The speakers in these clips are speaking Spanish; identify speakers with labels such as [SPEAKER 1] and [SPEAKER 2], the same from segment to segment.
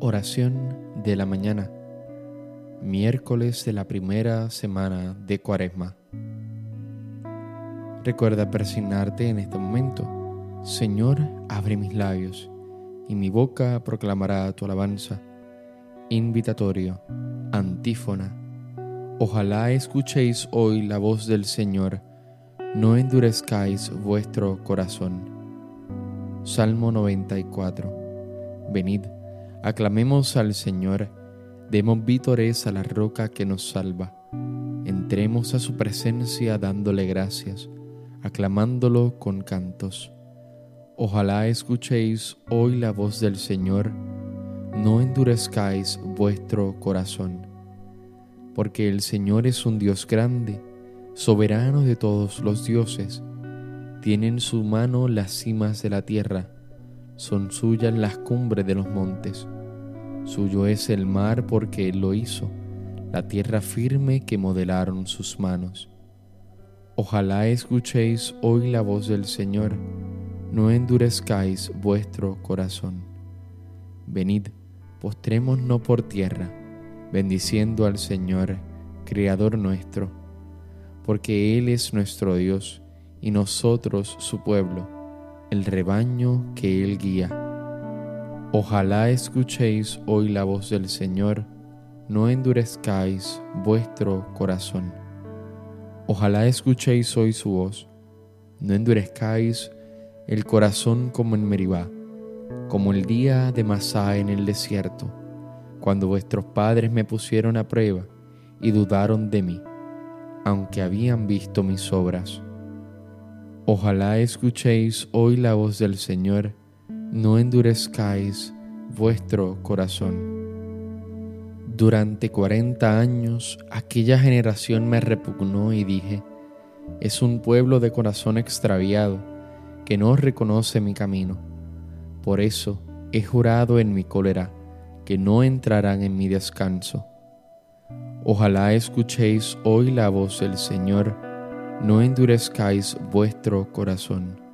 [SPEAKER 1] Oración de la mañana, miércoles de la primera semana de Cuaresma. Recuerda persignarte en este momento. Señor, abre mis labios, y mi boca proclamará tu alabanza. Invitatorio, antífona. Ojalá escuchéis hoy la voz del Señor, no endurezcáis vuestro corazón. Salmo 94. Venid Aclamemos al Señor, demos vítores a la roca que nos salva. Entremos a su presencia dándole gracias, aclamándolo con cantos. Ojalá escuchéis hoy la voz del Señor, no endurezcáis vuestro corazón, porque el Señor es un Dios grande, soberano de todos los dioses. Tiene en su mano las cimas de la tierra, son suyas las cumbres de los montes. Suyo es el mar porque Él lo hizo, la tierra firme que modelaron sus manos. Ojalá escuchéis hoy la voz del Señor, no endurezcáis vuestro corazón. Venid, postrémonos por tierra, bendiciendo al Señor, Creador nuestro, porque Él es nuestro Dios y nosotros su pueblo el rebaño que Él guía. Ojalá escuchéis hoy la voz del Señor, no endurezcáis vuestro corazón. Ojalá escuchéis hoy su voz, no endurezcáis el corazón como en Meribá, como el día de Masá en el desierto, cuando vuestros padres me pusieron a prueba y dudaron de mí, aunque habían visto mis obras. Ojalá escuchéis hoy la voz del Señor, no endurezcáis vuestro corazón. Durante cuarenta años aquella generación me repugnó y dije, es un pueblo de corazón extraviado que no reconoce mi camino. Por eso he jurado en mi cólera que no entrarán en mi descanso. Ojalá escuchéis hoy la voz del Señor, no endurezcáis vuestro corazón.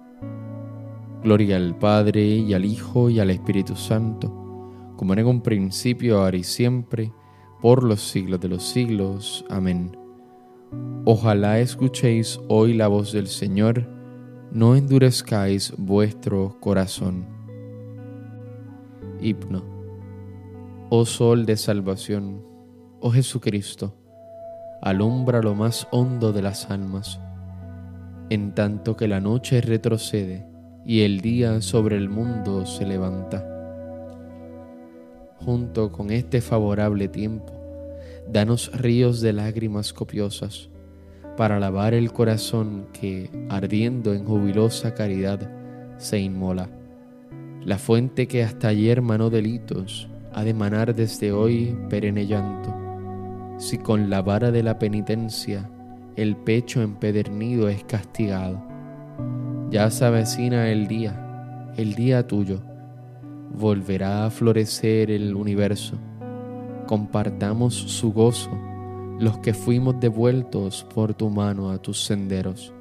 [SPEAKER 1] Gloria al Padre y al Hijo y al Espíritu Santo, como en un principio, ahora y siempre, por los siglos de los siglos. Amén. Ojalá escuchéis hoy la voz del Señor, no endurezcáis vuestro corazón. Hipno. Oh Sol de Salvación, oh Jesucristo, alumbra lo más hondo de las almas, en tanto que la noche retrocede y el día sobre el mundo se levanta. Junto con este favorable tiempo, danos ríos de lágrimas copiosas para lavar el corazón que, ardiendo en jubilosa caridad, se inmola. La fuente que hasta ayer manó delitos ha de manar desde hoy perenne llanto si con la vara de la penitencia el pecho empedernido es castigado. Ya se avecina el día, el día tuyo, volverá a florecer el universo. Compartamos su gozo los que fuimos devueltos por tu mano a tus senderos.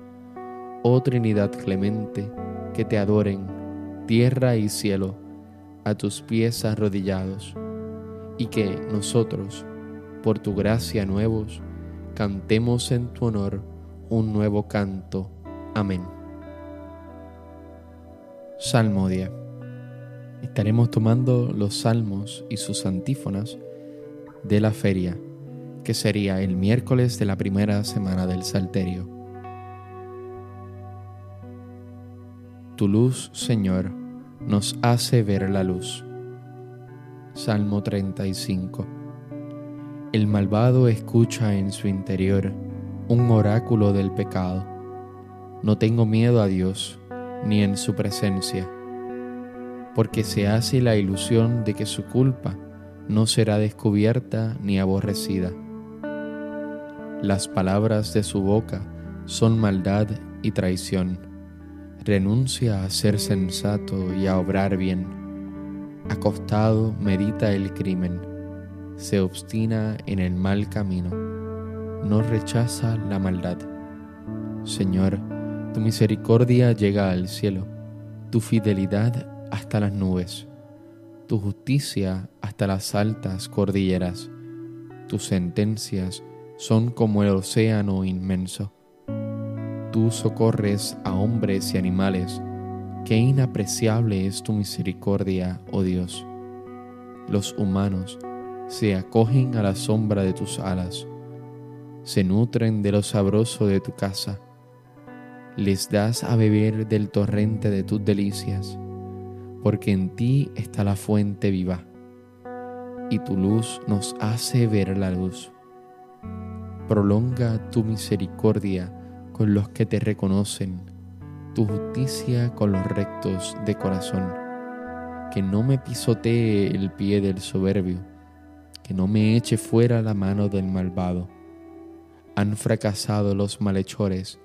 [SPEAKER 1] Oh Trinidad clemente, que te adoren tierra y cielo a tus pies arrodillados, y que nosotros, por tu gracia nuevos, cantemos en tu honor un nuevo canto. Amén. Salmodia. Estaremos tomando los salmos y sus antífonas de la feria, que sería el miércoles de la primera semana del Salterio. Tu luz, Señor, nos hace ver la luz. Salmo 35. El malvado escucha en su interior un oráculo del pecado. No tengo miedo a Dios ni en su presencia, porque se hace la ilusión de que su culpa no será descubierta ni aborrecida. Las palabras de su boca son maldad y traición. Renuncia a ser sensato y a obrar bien. Acostado medita el crimen se obstina en el mal camino, no rechaza la maldad. Señor, tu misericordia llega al cielo, tu fidelidad hasta las nubes. tu justicia hasta las altas cordilleras. Tus sentencias son como el océano inmenso. Tú socorres a hombres y animales. Qué inapreciable es tu misericordia, oh Dios. Los humanos se acogen a la sombra de tus alas, se nutren de lo sabroso de tu casa, les das a beber del torrente de tus delicias, porque en ti está la fuente viva, y tu luz nos hace ver la luz. Prolonga tu misericordia con los que te reconocen, tu justicia con los rectos de corazón. Que no me pisotee el pie del soberbio, que no me eche fuera la mano del malvado. Han fracasado los malhechores,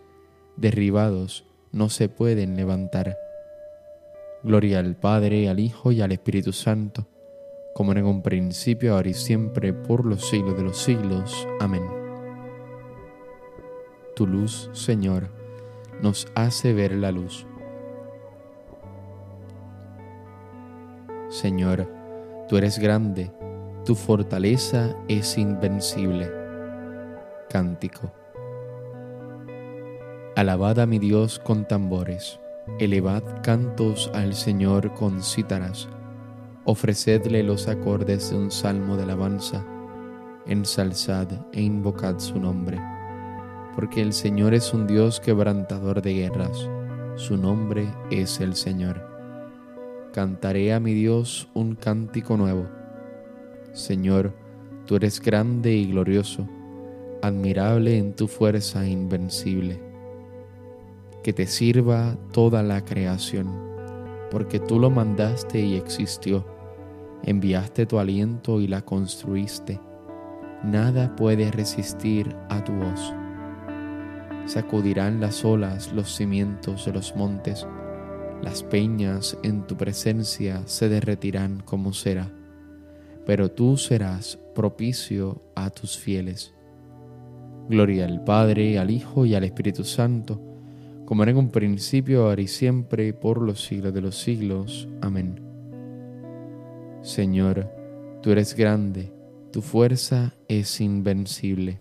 [SPEAKER 1] derribados no se pueden levantar. Gloria al Padre, al Hijo y al Espíritu Santo, como en un principio, ahora y siempre, por los siglos de los siglos. Amén tu luz, Señor, nos hace ver la luz. Señor, tú eres grande, tu fortaleza es invencible. Cántico. Alabad a mi Dios con tambores, elevad cantos al Señor con cítaras, ofrecedle los acordes de un salmo de alabanza, ensalzad e invocad su nombre porque el Señor es un Dios quebrantador de guerras, su nombre es el Señor. Cantaré a mi Dios un cántico nuevo. Señor, tú eres grande y glorioso, admirable en tu fuerza invencible. Que te sirva toda la creación, porque tú lo mandaste y existió, enviaste tu aliento y la construiste. Nada puede resistir a tu voz sacudirán las olas los cimientos de los montes, las peñas en tu presencia se derretirán como cera, pero tú serás propicio a tus fieles. Gloria al Padre, al Hijo y al Espíritu Santo, como era en un principio, ahora y siempre, por los siglos de los siglos. Amén. Señor, tú eres grande, tu fuerza es invencible.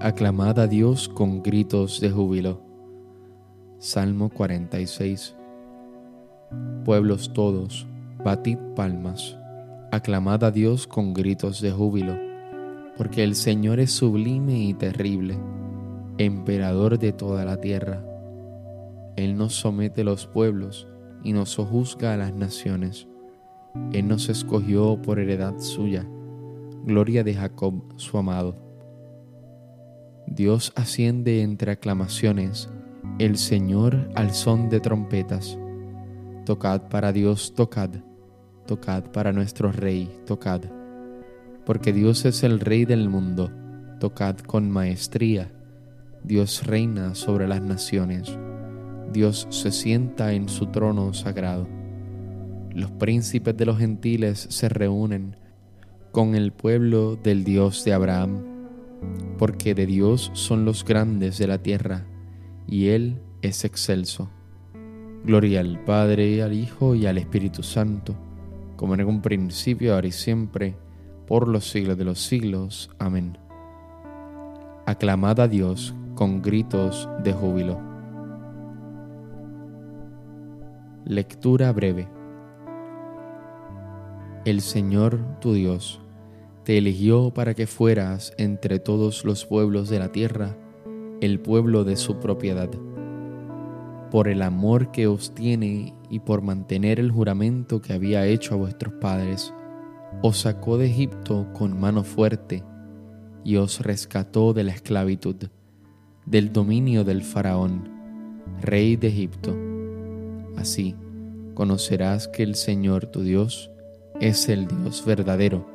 [SPEAKER 1] Aclamad a Dios con gritos de júbilo. Salmo 46. Pueblos todos, batid palmas, aclamad a Dios con gritos de júbilo, porque el Señor es sublime y terrible, emperador de toda la tierra. Él nos somete los pueblos y nos sojuzga a las naciones. Él nos escogió por heredad suya, gloria de Jacob su amado. Dios asciende entre aclamaciones, el Señor al son de trompetas. Tocad para Dios, tocad, tocad para nuestro Rey, tocad. Porque Dios es el Rey del mundo, tocad con maestría. Dios reina sobre las naciones, Dios se sienta en su trono sagrado. Los príncipes de los gentiles se reúnen con el pueblo del Dios de Abraham porque de Dios son los grandes de la tierra, y Él es excelso. Gloria al Padre, al Hijo y al Espíritu Santo, como en un principio, ahora y siempre, por los siglos de los siglos. Amén. Aclamad a Dios con gritos de júbilo. Lectura breve. El Señor tu Dios te eligió para que fueras entre todos los pueblos de la tierra el pueblo de su propiedad. Por el amor que os tiene y por mantener el juramento que había hecho a vuestros padres, os sacó de Egipto con mano fuerte y os rescató de la esclavitud, del dominio del faraón, rey de Egipto. Así conocerás que el Señor tu Dios es el Dios verdadero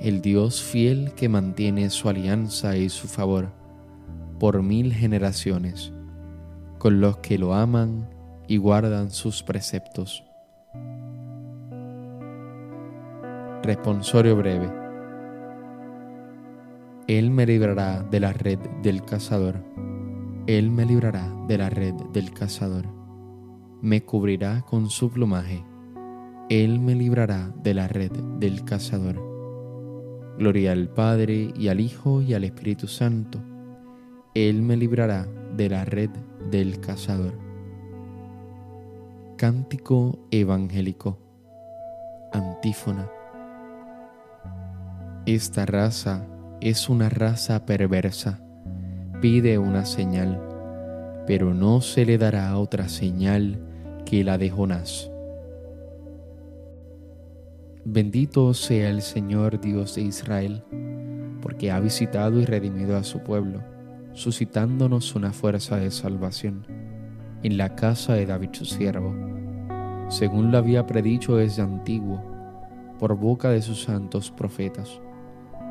[SPEAKER 1] el Dios fiel que mantiene su alianza y su favor por mil generaciones, con los que lo aman y guardan sus preceptos. Responsorio breve. Él me librará de la red del cazador. Él me librará de la red del cazador. me cubrirá con su plumaje, Él me librará de la red del cazador. Gloria al Padre y al Hijo y al Espíritu Santo, Él me librará de la red del cazador. Cántico evangélico. Antífona. Esta raza es una raza perversa. Pide una señal, pero no se le dará otra señal que la de Jonás. Bendito sea el Señor Dios de Israel, porque ha visitado y redimido a su pueblo, suscitándonos una fuerza de salvación en la casa de David su siervo, según lo había predicho desde antiguo, por boca de sus santos profetas.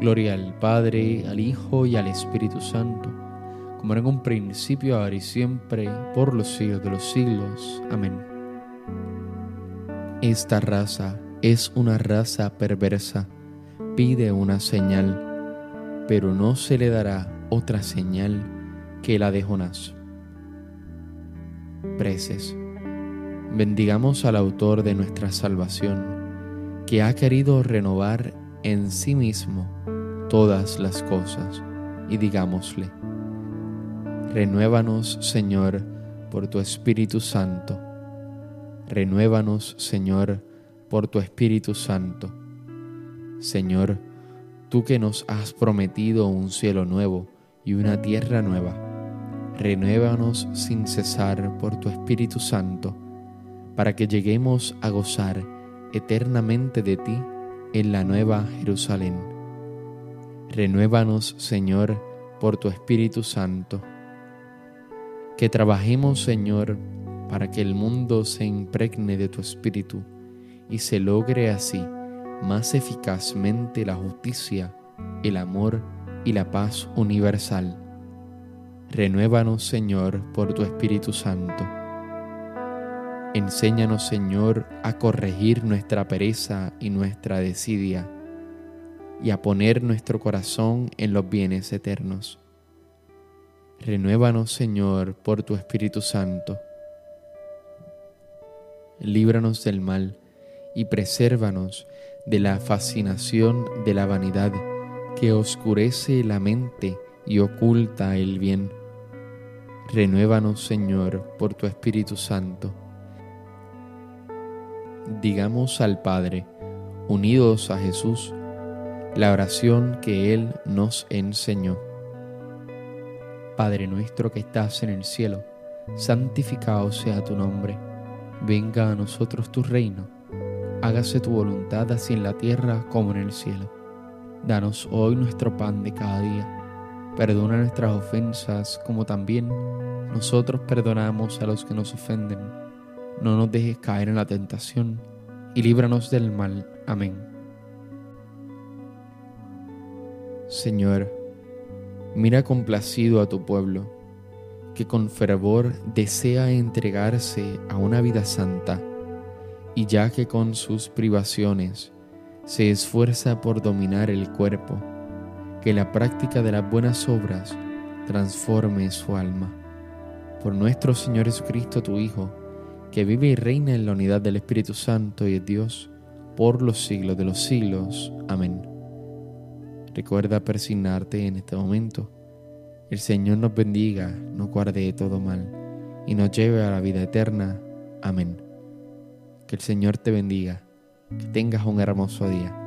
[SPEAKER 1] Gloria al Padre, al Hijo y al Espíritu Santo, como era en un principio, ahora y siempre, por los siglos de los siglos. Amén. Esta raza es una raza perversa, pide una señal, pero no se le dará otra señal que la de Jonás preces. Bendigamos al autor de nuestra salvación, que ha querido renovar en sí mismo todas las cosas, y digámosle, renuévanos Señor por tu Espíritu Santo, renuévanos Señor por tu Espíritu Santo. Señor, tú que nos has prometido un cielo nuevo y una tierra nueva, renuévanos sin cesar por tu Espíritu Santo, para que lleguemos a gozar eternamente de ti en la nueva Jerusalén. Renuévanos, Señor, por tu Espíritu Santo. Que trabajemos, Señor, para que el mundo se impregne de tu Espíritu y se logre así más eficazmente la justicia, el amor y la paz universal Renuévanos, Señor, por tu Espíritu Santo. Enséñanos, Señor, a corregir nuestra pereza y nuestra desidia y a poner nuestro corazón en los bienes eternos. Renuévanos, Señor, por tu Espíritu Santo. Líbranos del mal y presérvanos de la fascinación de la vanidad que oscurece la mente y oculta el bien Renuévanos, Señor, por tu Espíritu Santo. Digamos al Padre, unidos a Jesús, la oración que Él nos enseñó. Padre nuestro que estás en el cielo, santificado sea tu nombre. Venga a nosotros tu reino. Hágase tu voluntad así en la tierra como en el cielo. Danos hoy nuestro pan de cada día. Perdona nuestras ofensas como también nosotros perdonamos a los que nos ofenden. No nos dejes caer en la tentación y líbranos del mal. Amén. Señor, mira complacido a tu pueblo, que con fervor desea entregarse a una vida santa, y ya que con sus privaciones se esfuerza por dominar el cuerpo, que la práctica de las buenas obras transforme su alma por nuestro Señor Jesucristo, tu Hijo, que vive y reina en la unidad del Espíritu Santo y es Dios, por los siglos de los siglos. Amén. Recuerda persignarte en este momento. El Señor nos bendiga, nos guarde todo mal y nos lleve a la vida eterna. Amén. Que el Señor te bendiga, Que tengas un hermoso día.